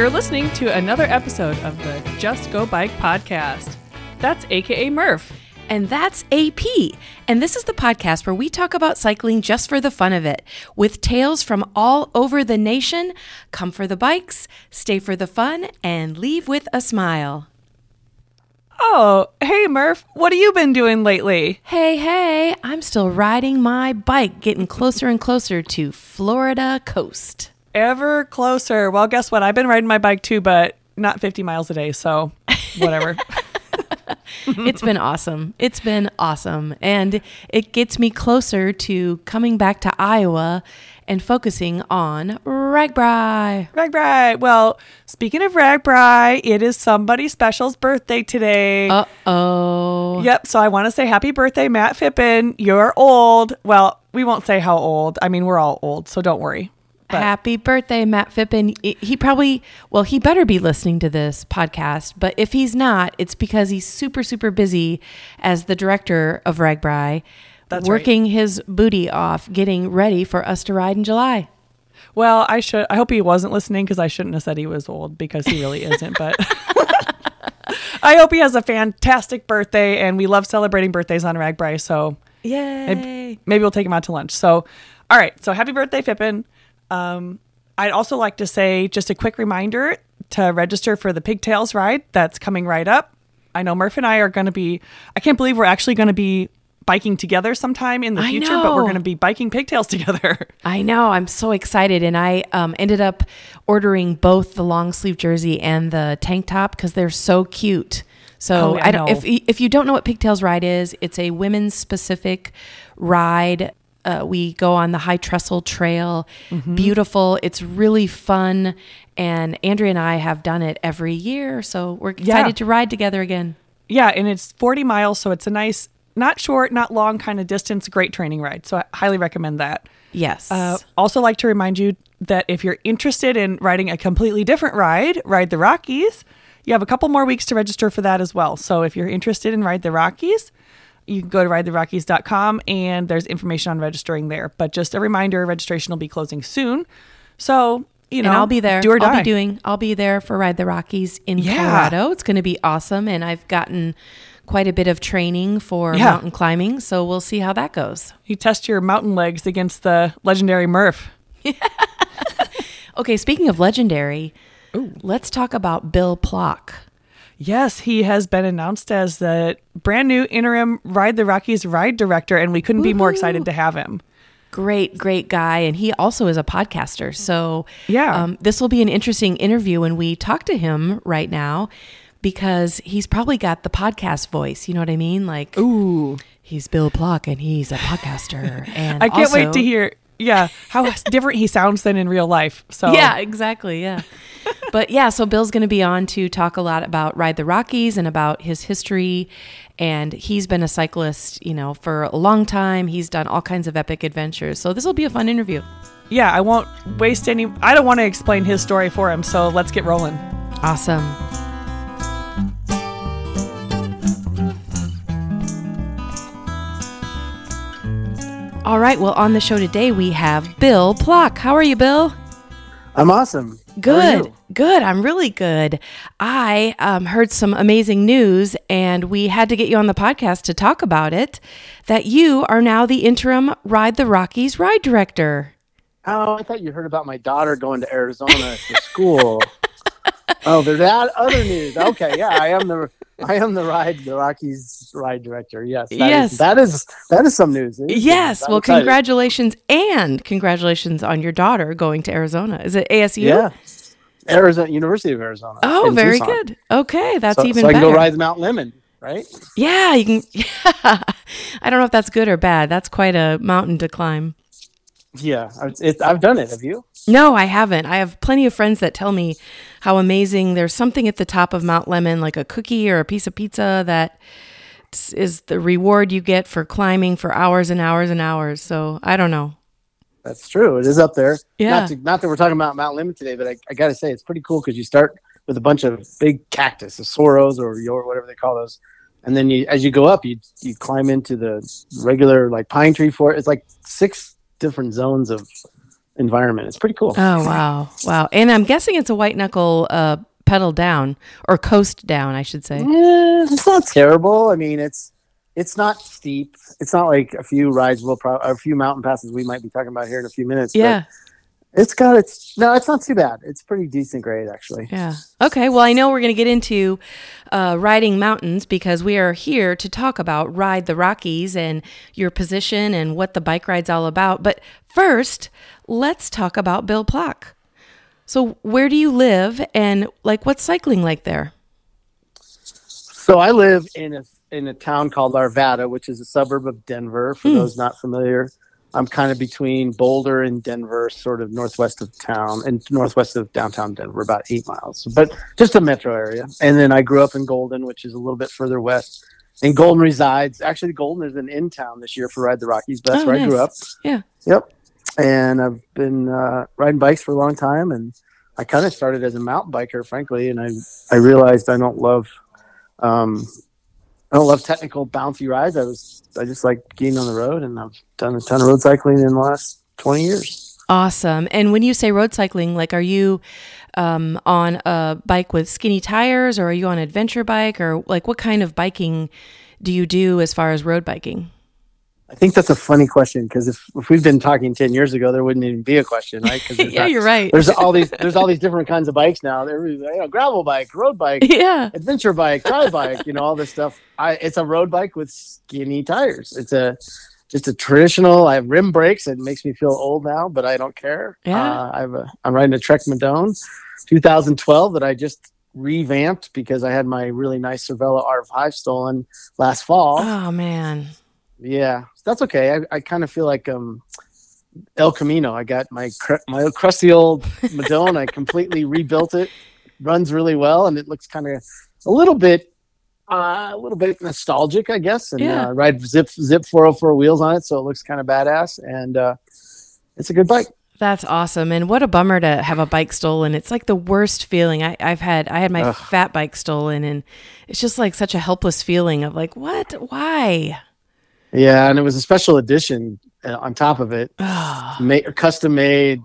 You're listening to another episode of the Just Go Bike podcast. That's AKA Murph. And that's AP. And this is the podcast where we talk about cycling just for the fun of it, with tales from all over the nation. Come for the bikes, stay for the fun, and leave with a smile. Oh, hey Murph, what have you been doing lately? Hey, hey, I'm still riding my bike, getting closer and closer to Florida coast. Ever closer. Well, guess what? I've been riding my bike too, but not 50 miles a day, so whatever. it's been awesome. It's been awesome. And it gets me closer to coming back to Iowa and focusing on RAGBRAI. RAGBRAI. Well, speaking of RAGBRAI, it is somebody special's birthday today. Uh oh. Yep. So I want to say happy birthday, Matt Phippen. You're old. Well, we won't say how old. I mean, we're all old, so don't worry. But- Happy birthday, Matt Phippen. He- probably, well, he better be listening to this podcast, but if he's not, it's because he's super, super busy as the director of RAGBRAI, That's right. working his booty off, getting ready for us to ride in July. Well, I should. I hope he wasn't listening because I shouldn't have said he was old because he really isn't. But I hope he has a fantastic birthday, and we love celebrating birthdays on RAGBRAI. So Yay. maybe, maybe we'll take him out to lunch. So, all right. So happy birthday, Phippen. Um, I'd also like to say just a quick reminder to register for the Pigtails ride that's coming right up. I know Murph and I are going to be. I can't believe we're actually going to be biking together sometime in the I future, but we're going to be biking pigtails together. I know. I'm so excited. And I um, ended up ordering both the long sleeve jersey and the tank top because they're so cute. So Oh, I I don't, know. if, if you don't know what Pigtails Ride is, it's a women's specific ride. Uh, we go on the High Trestle Trail. Mm-hmm. Beautiful. It's really fun. And Andrea and I have done it every year. So we're excited Yeah. to ride together again. Yeah, and it's 40 miles, so it's a nice, not short, not long kind of distance, great training ride. So I highly recommend that. Yes. Uh, also, like to remind you that if you're interested in riding a completely different ride, Ride the Rockies, you have a couple more weeks to register for that as well. So if you're interested in Ride the Rockies, you can go to ridetherockies.com and there's information on registering there. But just a reminder, registration will be closing soon. So, you know, and I'll be there. Do or die. I'll be doing. I'll be there for Ride the Rockies in Yeah. Colorado. It's going to be awesome, and I've gotten quite a bit of training for Yeah. mountain climbing. So we'll see how that goes. you test your mountain legs against the legendary Murph. Okay, speaking of legendary, let's talk about Bill Plock. Yes, he has been announced as the brand new interim Ride the Rockies ride director, and we couldn't be more excited to have him. Great, great guy, and he also is a podcaster. So Yeah. um, this will be an interesting interview when we talk to him right now, because he's probably got the podcast voice. You know what I mean? Like, Ooh, he's Bill Plock, and he's a podcaster. And I can't wait to hear. Yeah, how different he sounds than in real life. So Yeah, exactly. Yeah. but yeah, so Bill's going to be on to talk a lot about Ride the Rockies and about his history. And he's been a cyclist, you know, for a long time. He's done all kinds of epic adventures. So this will be a fun interview. yeah, I won't waste any. I don't want to explain his story for him. So let's get rolling. Awesome. All right. Well, on the show today, we have Bill Plock. How are you, Bill? I'm awesome. Good, good. I'm really good. I um, heard some amazing news, and we had to get you on the podcast to talk about it. That you are now the interim Ride the Rockies ride director. Oh, I thought you heard about my daughter going to Arizona for school. oh, there's that other news. Okay, yeah, I am the I am the ride the Rockies ride director. Yes, that is- Yes. that is that is some news. Is Yes. Well, excited. congratulations, and congratulations on your daughter going to Arizona. Is it ASU? Yeah, Arizona University of Arizona. Oh, very Tucson. good. Okay, that's so, even so I can better. go ride the Mount Lemmon, right? Yeah, you can. Yeah. I don't know if that's good or bad. That's quite a mountain to climb. Yeah, I've done it. Have you? No, I haven't. I have plenty of friends that tell me how amazing there's something at the top of Mount Lemmon, like a cookie or a piece of pizza, that is the reward you get for climbing for hours and hours and hours. So I don't know. That's true. It is up there. Yeah. Not, to, not that we're talking about Mount Lemmon today, but I, I got to say it's pretty cool because you start with a bunch of big cactus, the saguaros or your whatever they call those, and then you as you go up, you you climb into the regular like pine tree forest. It's like six different zones of environment. It's pretty cool. Oh wow, wow! And I'm guessing it's a white knuckle uh, pedal down or coast down, I should say. Eh, it's not terrible. I mean, it's it's not steep. It's not like a few rides we'll pro- a few mountain passes we might be talking about here in a few minutes. but Yeah, it's got its no. It's not too bad. It's pretty decent grade actually. yeah. Okay, well, I know we're going to get into uh, riding mountains because we are here to talk about Ride the Rockies and your position and what the bike ride's all about. But first, let's talk about Bill Plock. So, where do you live and like what's cycling like there? So I live in a in a town called Arvada, which is a suburb of Denver. For Hmm. those not familiar, I'm kind of between Boulder and Denver, sort of northwest of town and northwest of downtown Denver, about eight miles, but just a metro area. And then I grew up in Golden, which is a little bit further west. And Golden resides. Actually, Golden is an in town this year for Ride the Rockies, but that's Oh, where I grew up. Yeah. Yep. And I've been uh, riding bikes for a long time, and I kind of started as a mountain biker, frankly, and I I realized I don't love um, I don't love technical bouncy rides. I was I just like getting on the road, and I've done a ton of road cycling in the last twenty years. Awesome. And when you say road cycling, like are you um, on a bike with skinny tires or are you on an adventure bike or like what kind of biking do you do as far as road biking? I think that's a funny question because if, if we've been talking ten years ago, there wouldn't even be a question, right? yeah, not- you're right. There's all these there's all these different kinds of bikes now. There's you know, gravel bike, road bike, yeah. adventure bike, tri bike, you know, all this stuff. I it's a road bike with skinny tires. It's a just a traditional. I have rim brakes. It makes me feel old now, but I don't care. Yeah. Uh, I have a. I'm riding a Trek Madone, 2012 that I just revamped because I had my really nice Cervelo R5 stolen last fall. Oh man. Yeah, that's okay. I, I kind of feel like um El Camino. I got my cr- my crusty old Madone. I completely rebuilt it. Runs really well, and it looks kind of a little bit uh, a little bit nostalgic, I guess. And Yeah. uh, ride Zipp Zipp 404 wheels on it, so it looks kind of badass. And uh, it's a good bike. That's awesome. And what a bummer to have a bike stolen. It's like the worst feeling. I, I've had I had my Ugh. fat bike stolen and it's just like such a helpless feeling of like, what? Why? Yeah, and it was a special edition uh, on top of it, made, custom made.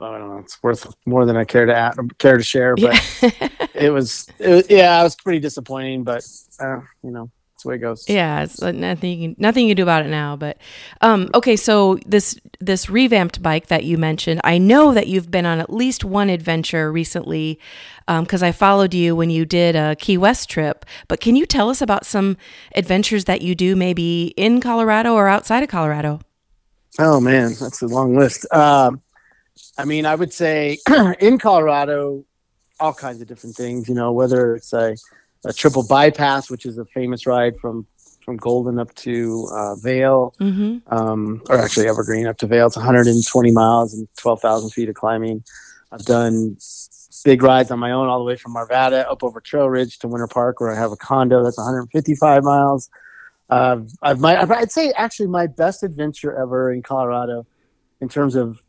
I don't know. It's worth more than I care to add, care to share, but. yeah. it was, it was yeah it was pretty disappointing but uh, you know that's the way it goes Yeah, it's like nothing you can, nothing you can do about it now. But um, okay, so this this revamped bike that you mentioned, I know that you've been on at least one adventure recently because I followed you when you did a Key West trip. But can you tell us about some adventures that you do, maybe in Colorado or outside of Colorado? oh man that's a long list um, i mean i would say in colorado all kinds of different things you know whether it's a, a triple bypass which is a famous ride from from golden up to uh, Vail Mm-hmm. um, or actually evergreen up to Vail it's 120 miles and 12000 feet of climbing i've done big rides on my own all the way from Arvada up over Trail Ridge to Winter Park, where I have a condo that's 155 miles. Uh, I've my I'd say actually my best adventure ever in Colorado, in terms of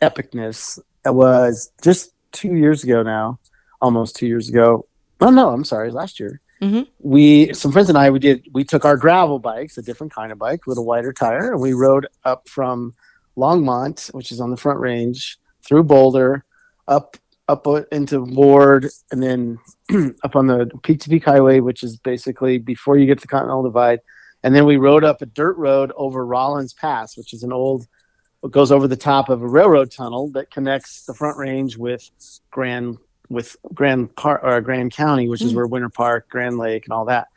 epicness, was just two years ago now, almost two years ago. Oh no, I'm sorry, last year. Mhm. We some friends and I we did we took our gravel bikes, a different kind of bike with a wider tire, and we rode up from Longmont, which is on the Front Range, through Boulder, up up o- into Ward, and then up on the Peak to Peak Highway, which is basically before you get to the Continental Divide. And then we rode up a dirt road over Rollins Pass, which is an old, goes over the top of a railroad tunnel that connects the Front Range with Grand with Grand Park or Grand County, which is Mm. where Winter Park, Grand Lake, and all that.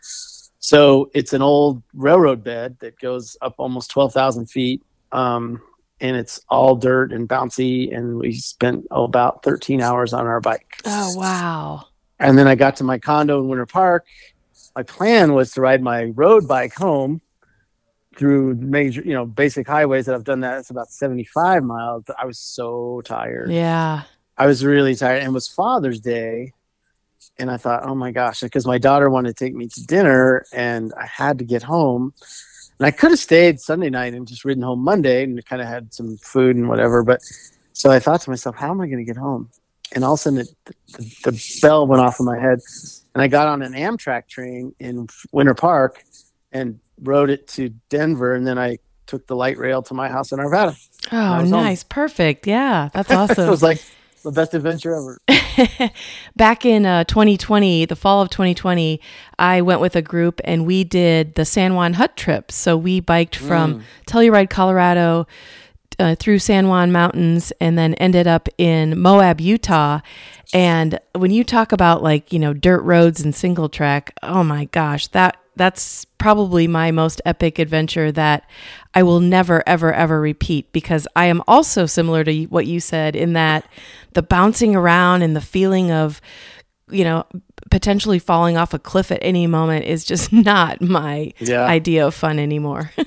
So it's an old railroad bed that goes up almost twelve thousand feet. Um, and it's all dirt and bouncy. And we spent oh, about 13 hours on our bike. Oh wow! And then I got to my condo in Winter Park. My plan was to ride my road bike home through major, you know, basic highways that I've done that. It's about 75 miles, I was so tired. Yeah. I was really tired. And it was Father's Day. And I thought, oh my gosh, because my daughter wanted to take me to dinner and I had to get home. And I could have stayed Sunday night and just ridden home Monday and kind of had some food and whatever. But so I thought to myself, how am I going to get home? And all of a sudden, it, the, the bell went off in my head. And I got on an Amtrak train in Winter Park and rode it to Denver. And then I took the light rail to my house in Arvada. Oh, was home. nice. Perfect. Yeah, that's it awesome. was like the best adventure ever. Back in uh, 2020, the fall of 2020, I went with a group and we did the San Juan Hut trip. So we biked from Telluride, Colorado, uh, through San Juan Mountains, and then ended up in Moab, Utah. And when you talk about like you know dirt roads and single track, oh my gosh, that that's probably my most epic adventure that I will never ever ever repeat because I am also similar to what you said in that the bouncing around and the feeling of you know potentially falling off a cliff at any moment is just not my Yeah. idea of fun anymore.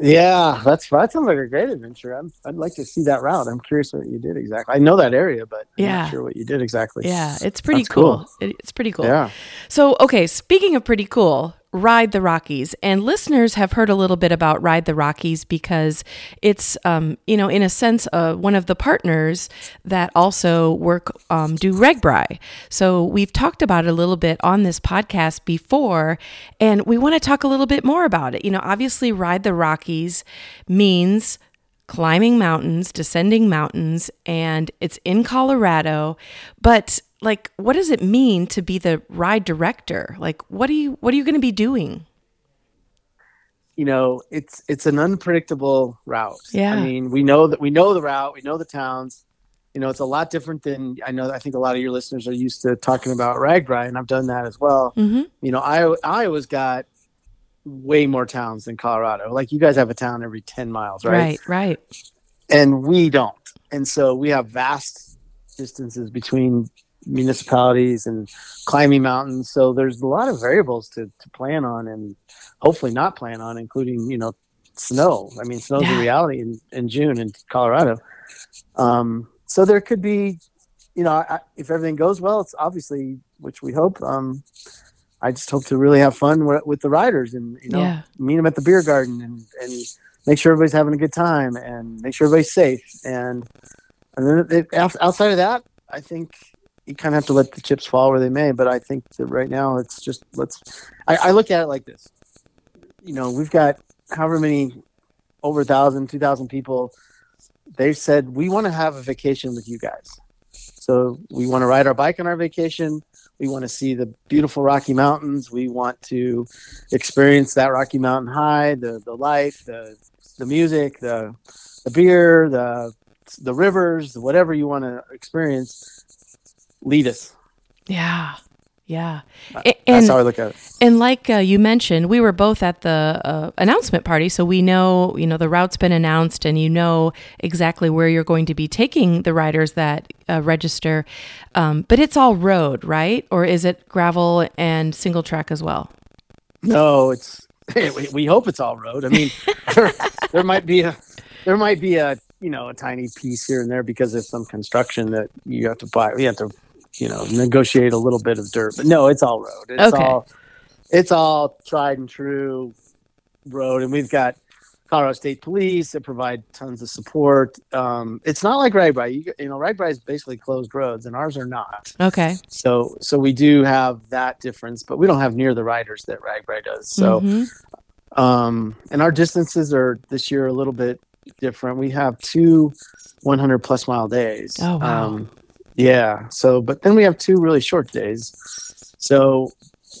Yeah, that's that sounds like a great adventure. I'm, I'd like to see that route. I'm curious what you did exactly. I know that area, but I'm Yeah. not sure what you did exactly. yeah, it's pretty cool. cool. It, it's pretty cool. Yeah. So, okay, speaking of pretty cool, Ride the Rockies. And listeners have heard a little bit about Ride the Rockies because it's, um, you know, in a sense, uh, one of the partners that also work, um, do RAGBRAI. So we've talked about it a little bit on this podcast before, and we want to talk a little bit more about it. You know, obviously, Ride the Rockies means climbing mountains, descending mountains, and it's in Colorado. But like, what does it mean to be the ride director? Like, what are you what are you going to be doing? you know, it's it's an unpredictable route. Yeah. I mean, we know that we know the route, we know the towns. You know, it's a lot different than I know. I think a lot of your listeners are used to talking about RAGBRAI, and I've done that as well. Mm-hmm. You know, I Iowa's got way more towns than Colorado. Like you guys have a town every ten miles, right? Right, right. and we don't. And so we have vast distances between municipalities and climbing mountains. So there's a lot of variables to, to plan on and hopefully not plan on, including, you know, snow. I mean, snow's Yeah. a reality in, in June in Colorado. Um, so there could be, you know, I, if everything goes well, it's obviously, which we hope, um, I just hope to really have fun with, with the riders and, you know, Yeah. meet them at the beer garden and, and make sure everybody's having a good time and make sure everybody's safe. And and then it, outside of that, I think you kind of have to let the chips fall where they may. But I think that right now it's just let's. I, I look at it like this. You know, we've got however many over a thousand, two thousand people. They've said we want to have a vacation with you guys. So we want to ride our bike on our vacation. We want to see the beautiful Rocky Mountains. We want to experience that Rocky Mountain high, the the life, the the music, the the beer, the the rivers, whatever you want to experience. Lead us. Yeah. Yeah. A- That's And how I look at it. and like uh, you mentioned, we were both at the uh, announcement party, so we know, you know, the route's been announced and you know exactly where you're going to be taking the riders that uh, register. Um, but it's all road, right? Or is it gravel and single track as well? No, it's we, we hope it's all road. I mean, there, there might be a there might be a you know a tiny piece here and there because of some construction that you have to buy. We have to you know negotiate a little bit of dirt, but no, it's all road. It's Okay. all it's all tried and true road, and we've got Colorado State Police that provide tons of support. Um, it's not like RAGBRAI. You, you know, RAGBRAI is basically closed roads, and ours are not. Okay. So so we do have that difference, but we don't have near the riders that RAGBRAI does. So Mhm. um, and our distances are this year a little bit different. We have two 100 plus mile days. Oh, wow. Um, yeah. So, but then we have two really short days. So,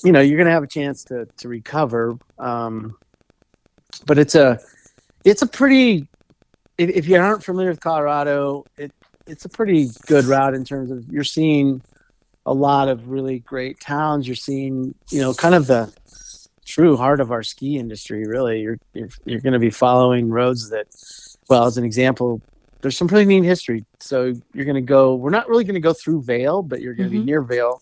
you know, you're going to have a chance to, to recover. Um, but it's a, it's a pretty, if, if you aren't familiar with Colorado, it, it's a pretty good route in terms of you're seeing a lot of really great towns. You're seeing, you know, kind of the, true heart of our ski industry really you're you're, you're going to be following roads that well as an example there's some pretty neat history. So you're going to go we're not really going to go through Vail but you're going to Mhm. be near Vail.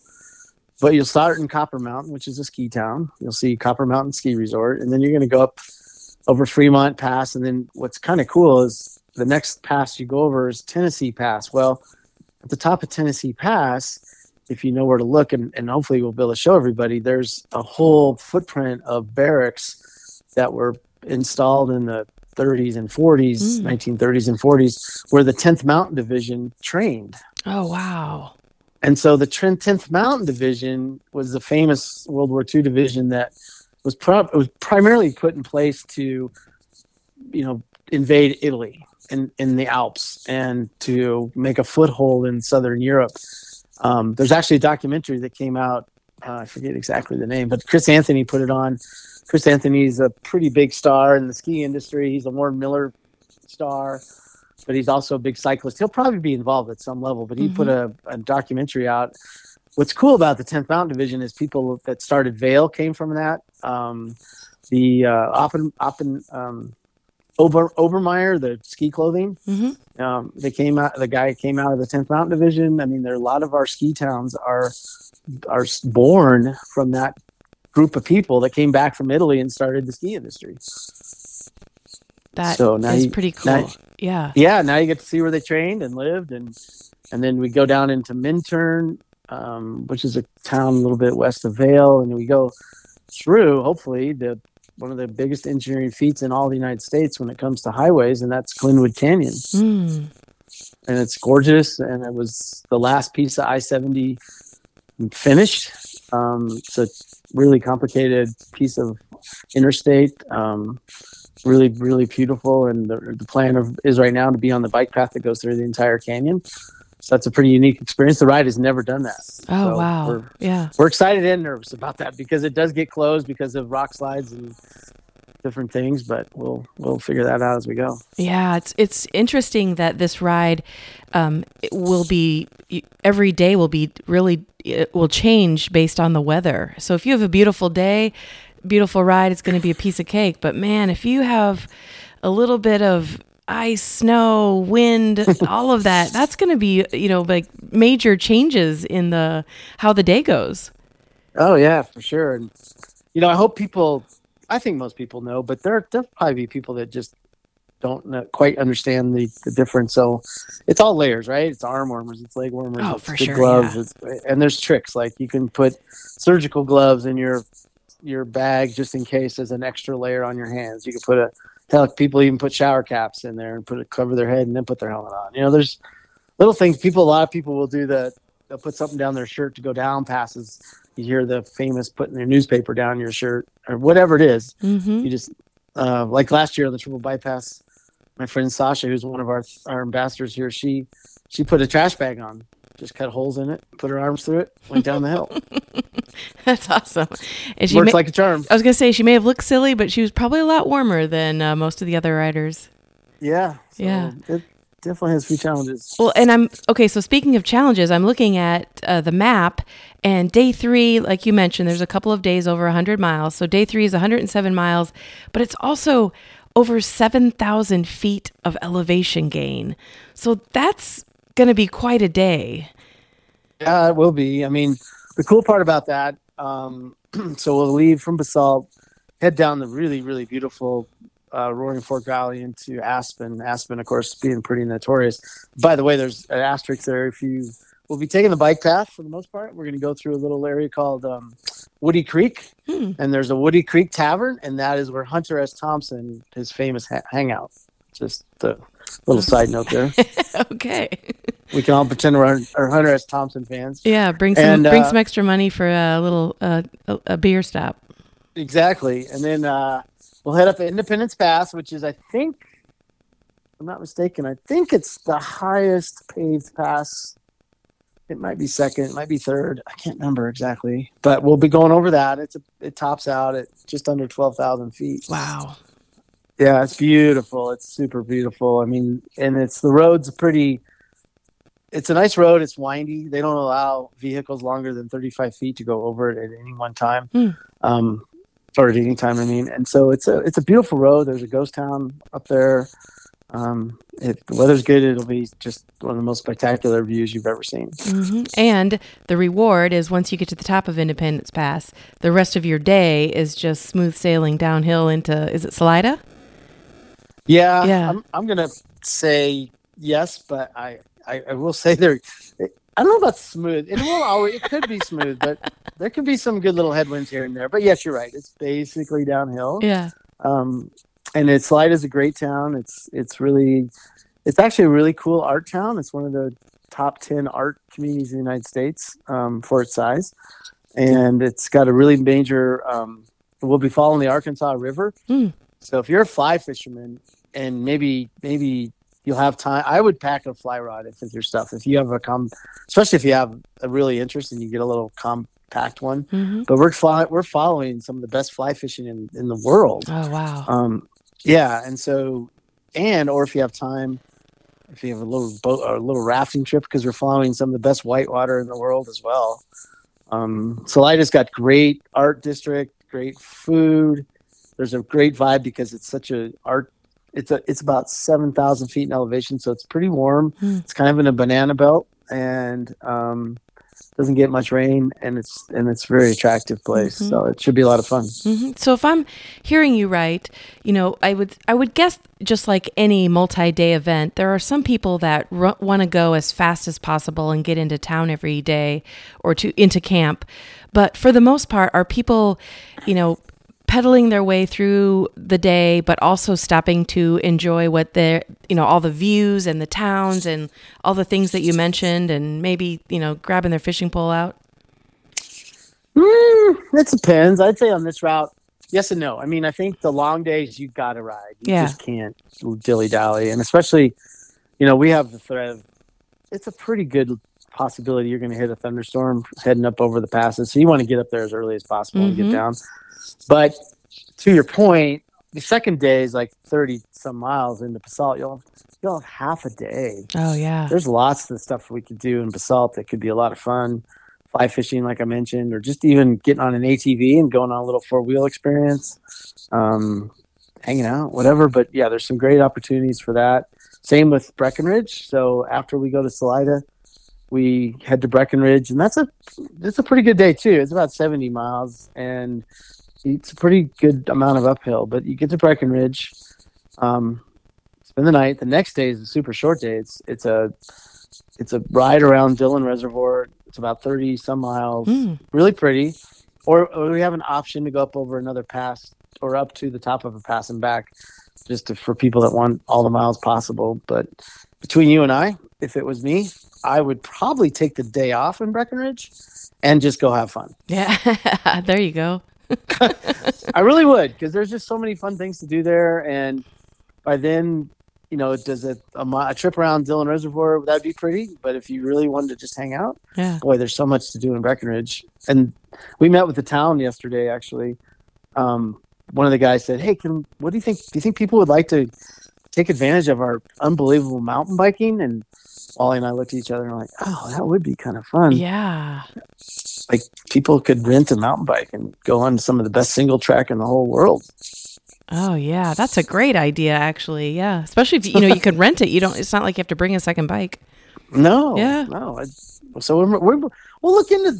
But you'll start in copper mountain which is a ski town. You'll see copper mountain ski resort and then you're going to go up over fremont pass. And then what's kind of cool is the next pass you go over is tennessee pass. Well at the top of tennessee pass if you know where to look, and, and hopefully we'll be able to show everybody, there's a whole footprint of barracks that were installed in the 30s and 40s, Mm. 1930s and 40s, where the 10th Mountain Division trained. Oh, wow. And so the Tren- 10th Mountain Division was the famous World War II division that was, pro- was primarily put in place to you know, invade Italy in in the Alps and to make a foothold in southern Europe. Um, there's actually a documentary that came out. Uh, I forget exactly the name, but Chris Anthony put it on. Chris Anthony's a pretty big star in the ski industry. He's a Warren Miller star, but he's also a big cyclist. He'll probably be involved at some level, but he put a, a documentary out. What's cool about the 10th Mountain Division is people that started Vail came from that. Um, the uh, Oppen, Oppen, um, Ober, Obermeyer, the ski clothing, hmm um, they came out. The guy came out of the 10th Mountain Division. I mean, there are a lot of our ski towns are are born from that group of people that came back from Italy and started the ski industry. That is So now you- pretty cool. now- yeah. Yeah, now you get to see where they trained and lived, and and then we go down into Minturn, um, which is a town a little bit west of Vail, and we go through hopefully the one of the biggest engineering feats in all the United States when it comes to highways, and that's Glenwood Canyon. Mm. and it's gorgeous. And it was the last piece of I seventy finished. Um, it's a really complicated piece of interstate. Um, really, really beautiful. And the, the plan of is right now to be on the bike path that goes through the entire canyon. So that's a pretty unique experience. The ride has never done that. Oh So wow. We're, Yeah. we're excited and nervous about that because it does get closed because of rock slides and different things. But we'll we'll figure that out as we go. Yeah, it's it's interesting that this ride um, it will be every day will be really it will change based on the weather. So if you have a beautiful day, beautiful ride, it's going to be a piece of cake. But man, if you have a little bit of ice, snow, wind, all of that, that's going to be you know like major changes in the how the day goes. Oh yeah, for sure. And you know, I hope people. I think most people know, but there there'll probably be people that just don't know, quite understand the, the difference. So it's all layers, right? It's arm warmers, it's leg warmers, Oh, it's sure, gloves, yeah. it's, and there's tricks like you can put surgical gloves in your your bag just in case as an extra layer on your hands. You can put a hell, people even put shower caps in there and put it cover their head and then put their helmet on. You know, there's little things. People, a lot of people will do that. they'll put something down their shirt to go down passes. You hear the famous putting their newspaper down your shirt or whatever it is. hmm You just uh, like last year on the triple bypass. My friend Sasha, who's one of our our ambassadors here, she she put a trash bag on, just cut holes in it, put her arms through it, went down the hill. That's awesome. And she Works ma- like a charm. I was gonna say she may have looked silly, but she was probably a lot warmer than uh, most of the other riders. Yeah, so Yeah. It definitely has a few challenges. Well, and I'm okay. So speaking of challenges, I'm looking at uh, the map, and day three, like you mentioned, there's a couple of days over 100 miles. So day three is 107 miles, but it's also over 7,000 feet of elevation gain. So that's going to be quite a day. Yeah, it will be. I mean, the cool part about that, um, so we'll leave from Basalt, head down the really, really beautiful uh, Roaring Fork Valley into Aspen. Aspen, of course, being pretty notorious. By the way, there's an asterisk there. If you we'll be taking the bike path for the most part, we're going to go through a little area called um, Woody Creek, Hmm. and there's a Woody Creek Tavern, and that is where Hunter S. Thompson, his famous ha- hangout. Just a little side note there. okay. We can all pretend we're, are Hunter S. Thompson fans. Yeah, bring some And, bring uh, some extra money for a little uh, a, a beer stop. Exactly. And then uh, we'll head up Independence Pass, which is, I think, I'm not mistaken, I think it's the highest paved pass. It might be second, it might be third. I can't remember exactly, but we'll be going over that. It's a, it tops out at just under twelve thousand feet. Wow. Yeah, it's beautiful. It's super beautiful. I mean, and it's the road's pretty. It's a nice road. It's windy. They don't allow vehicles longer than 35 feet to go over it at any one time, Hmm. um, or at any time. I mean, and so it's a it's a beautiful road. There's a ghost town up there. Um, if the weather's good, it'll be just one of the most spectacular views you've ever seen. hmm And the reward is once you get to the top of Independence Pass, the rest of your day is just smooth sailing downhill into is it Salida? Yeah, Yeah. I'm, I'm gonna say yes, but I, I, I will say there. I don't know about smooth. It will always. It could be smooth, but there could be some good little headwinds here and there. But yes, you're right. It's basically downhill. Yeah. Um, and it's Salida is a great town. It's it's really, it's actually a really cool art town. It's one of the top ten art communities in the United States um, for its size, and it's got a really major. Um, we'll be following the Arkansas River. Hmm. So if you're a fly fisherman, and maybe maybe you'll have time. I would pack a fly rod if it's your stuff. If you have a com, especially if you have a really interest and you get a little compact one. Mhm. But we're fly, we're following some of the best fly fishing in, in the world. Oh wow. Um, yeah, and so, and or if you have time, if you have a little boat or a little rafting trip, because we're following some of the best whitewater in the world as well. Um, Salida's got great art district, great food. There's a great vibe because it's such a art. It's a it's about seven thousand feet in elevation, so it's pretty warm. Hmm. It's kind of in a banana belt, and um, doesn't get much rain, and it's and it's a very attractive place. Mhm. So it should be a lot of fun. hmm So if I'm hearing you right, you know, I would I would guess just like any multi-day event, there are some people that r- want to go as fast as possible and get into town every day or to into camp. But for the most part, are people, you know, pedaling their way through the day, but also stopping to enjoy what they're, you know, all the views and the towns and all the things that you mentioned, and maybe you know, grabbing their fishing pole out. Mm, it depends. I'd say on this route, yes and no. I mean, I think the long days you got to ride. You Yeah. just can't dilly dally, and especially, you know, we have the threat. Of, it's a pretty good possibility you're going to hit a thunderstorm heading up over the passes. So you want to get up there as early as possible and Mhm. get down. But to your point, the second day is like thirty some miles into Basalt. You'll have, you'll have half a day Oh yeah. there's lots of stuff we could do in basalt that could be a lot of fun fly fishing like i mentioned or just even getting on an atv and going on a little four-wheel experience um, hanging out whatever but yeah there's some great opportunities for that same with breckenridge so after we go to salida we head to breckenridge and that's a that's a pretty good day too it's about 70 miles and it's a pretty good amount of uphill but you get to breckenridge um, spend the night. The next day is a super short day. It's it's a it's a ride around Dillon Reservoir. It's about thirty some miles. Mm. Really pretty. Or, or we have an option to go up over another pass or up to the top of a pass and back, just to, for people that want all the miles possible. But between you and I, if it was me, I would probably take the day off in Breckenridge and just go have fun. Yeah. there you go. I really would because there's just so many fun things to do there, and by then, you know, does a, a, a trip around Dillon Reservoir that'd be pretty. But if you really wanted to just hang out, Yeah. boy, there's so much to do in Breckenridge. And we met with the town yesterday. Actually, um, one of the guys said, "Hey, can what do you think? Do you think people would like to take advantage of our unbelievable mountain biking?" And Wally and I looked at each other and like, "Oh, that would be kind of fun." Yeah. like people could rent a mountain bike and go on some of the best single track in the whole world. Oh yeah, that's a great idea actually. Yeah, especially if you know you could rent it. You don't. It's not like you have to bring a second bike. No, Yeah. no. So we're, we're we'll look into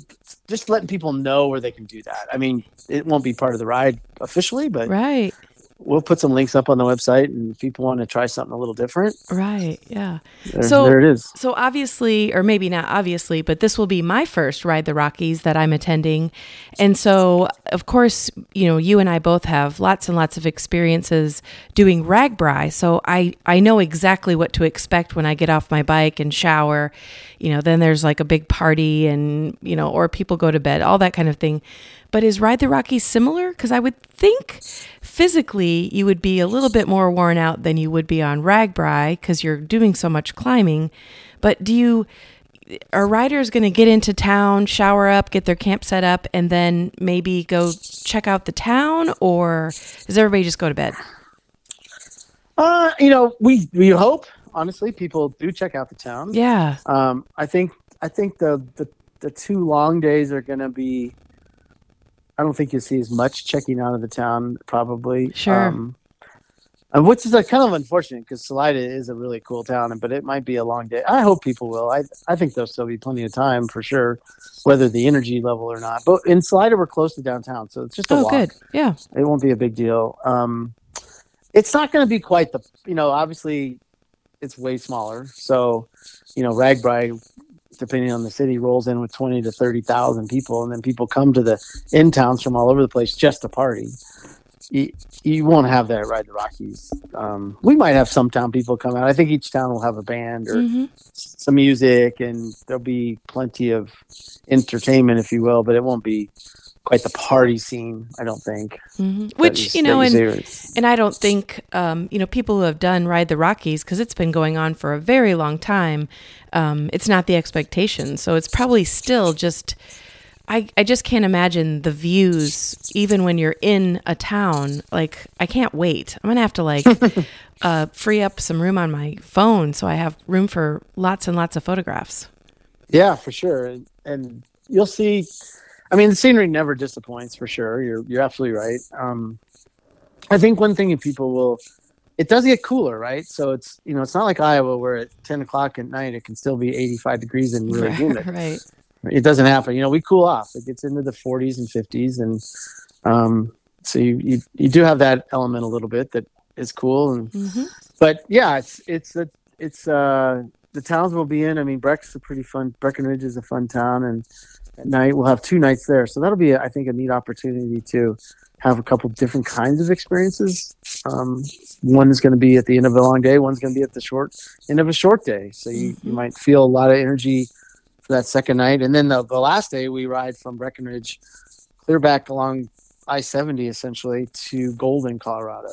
just letting people know where they can do that. I mean, it won't be part of the ride officially, but Right. We'll put some links up on the website, and if people want to try something a little different, Right. Yeah. there, So- there it is. So obviously, or maybe not obviously, but this will be my first ride the Rockies that I'm attending, and so of course, you know, you and I both have lots and lots of experiences doing RAGBRAI. So I I know exactly what to expect when I get off my bike and shower. You know, then there's like a big party, and you know, or people go to bed, all that kind of thing. But is Ride the Rockies similar? Because I would think physically you would be a little bit more worn out than you would be on RAGBRAI because you're doing so much climbing. But do you are riders going to get into town, shower up, get their camp set up, and then maybe go check out the town, or does everybody just go to bed? Uh, you know, we we hope honestly people do check out the town. Yeah, Um, I think I think the the, the two long days are going to be. I don't think you'll see as much checking out of the town probably. Sure. Um, and which is a kind of unfortunate because Salida is a really cool town, but it might be a long day. I hope people will. I I think there'll still be plenty of time for sure, whether the energy level or not. But in Salida, we're close to downtown, so it's just a Oh, walk. good. Yeah. It won't be a big deal. Um, it's not going to be quite the you know obviously it's way smaller. So you know RAGBRAI, depending on the city, rolls in with twenty to thirty thousand people, and then people come to the in towns from all over the place just to party. You, you won't have that at Ride the Rockies. Um, we might have some town people come out. I think each town will have a band or hmm some music, and there'll be plenty of entertainment, if you will. But it won't be quite the party scene. I don't think. Mhm. Which you- you know, and you and I don't think um, you know people who have done Ride the Rockies because it's been going on for a very long time. Um, it's not the expectation, so it's probably still just. I, I just can't imagine the views even when you're in a town. Like I can't wait. I'm gonna have to like uh, free up some room on my phone so I have room for lots and lots of photographs. Yeah, for sure. And, and you'll see. I mean, the scenery never disappoints for sure. You're you're absolutely right. Um, I think one thing that people will, it does get cooler, right? So it's you know it's not like Iowa where at ten o'clock at night it can still be 85 degrees and really humid. right. It doesn't happen. You know, we cool off. It gets into the 40s and 50s, and um, so you, you you do have that element a little bit that is cool. And hmm but yeah, it's it's a, it's uh the towns we'll be in. I mean, Breck's a pretty fun. Breckenridge is a fun town, and at night we'll have two nights there. So that'll be, I think, a neat opportunity to have a couple different kinds of experiences. Um, one is going to be at the end of a long day. One's going to be at the short end of a short day. So you, you might feel a lot of energy for that second night, and then the, the last day we ride from Breckenridge clear back along I seventy essentially to Golden, Colorado.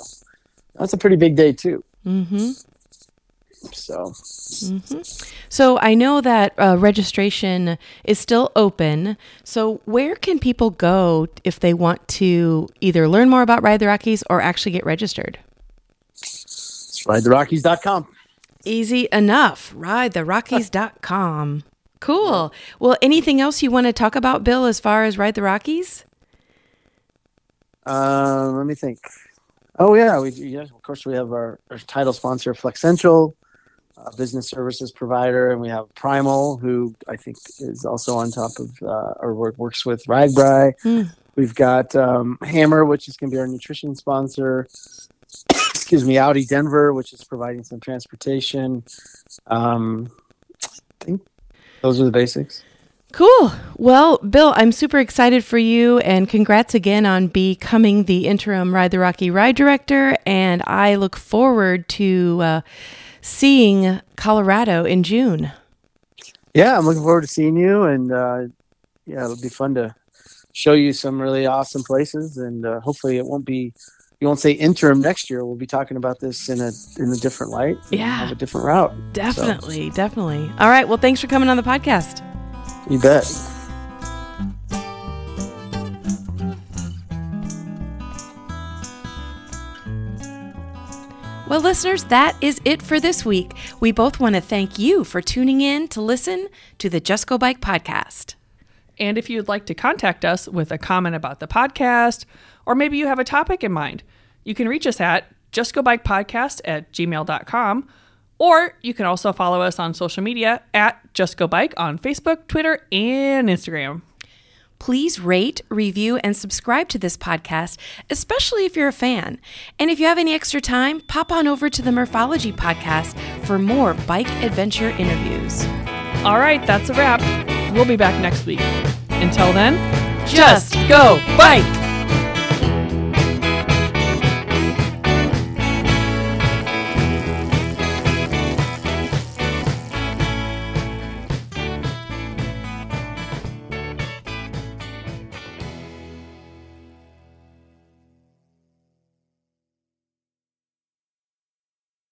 That's a pretty big day too. hmm So hmm So I know that uh, registration is still open. So where can people go if they want to either learn more about Ride the Rockies or actually get registered? it's ridetherockies.com. Easy enough. RideTheRockies.com. Cool. Well, anything else you want to talk about, Bill, as far as Ride the Rockies? Um, let me think. Oh yeah, we yeah, of course we have our, our title sponsor Flex Central, a business services provider, and we have Primal, who I think is also on top of uh, or work, works with RAGBRAI. Hmm. We've got um, Hammer, which is going to be our nutrition sponsor. Excuse me, Audi Denver, which is providing some transportation. Um, I think those are the basics. Cool. Well, Bill, I'm super excited for you and congrats again on becoming the interim Ride the Rocky ride director. And I look forward to uh, seeing Colorado in June. Yeah, I'm looking forward to seeing you, and uh, yeah, it'll be fun to show you some really awesome places, and uh, hopefully it won't be you won't say interim next year. We'll be talking about this in a in a different light, Yeah. have a different route. Definitely, definitely. All right. Well, thanks for coming on the podcast. You bet. Well, listeners, that is it for this week. We both want to thank you for tuning in to listen to the Just Go Bike podcast. And if you'd like to contact us with a comment about the podcast, or maybe you have a topic in mind, you can reach us at justgobikepodcast at gmail.com, or you can also follow us on social media at Just Go Bike on Facebook, Twitter, and Instagram. Please rate, review, and subscribe to this podcast, especially if you're a fan. And if you have any extra time, pop on over to the Morphology podcast for more bike adventure interviews. All right, that's a wrap. We'll be back next week. Until then, just go bike!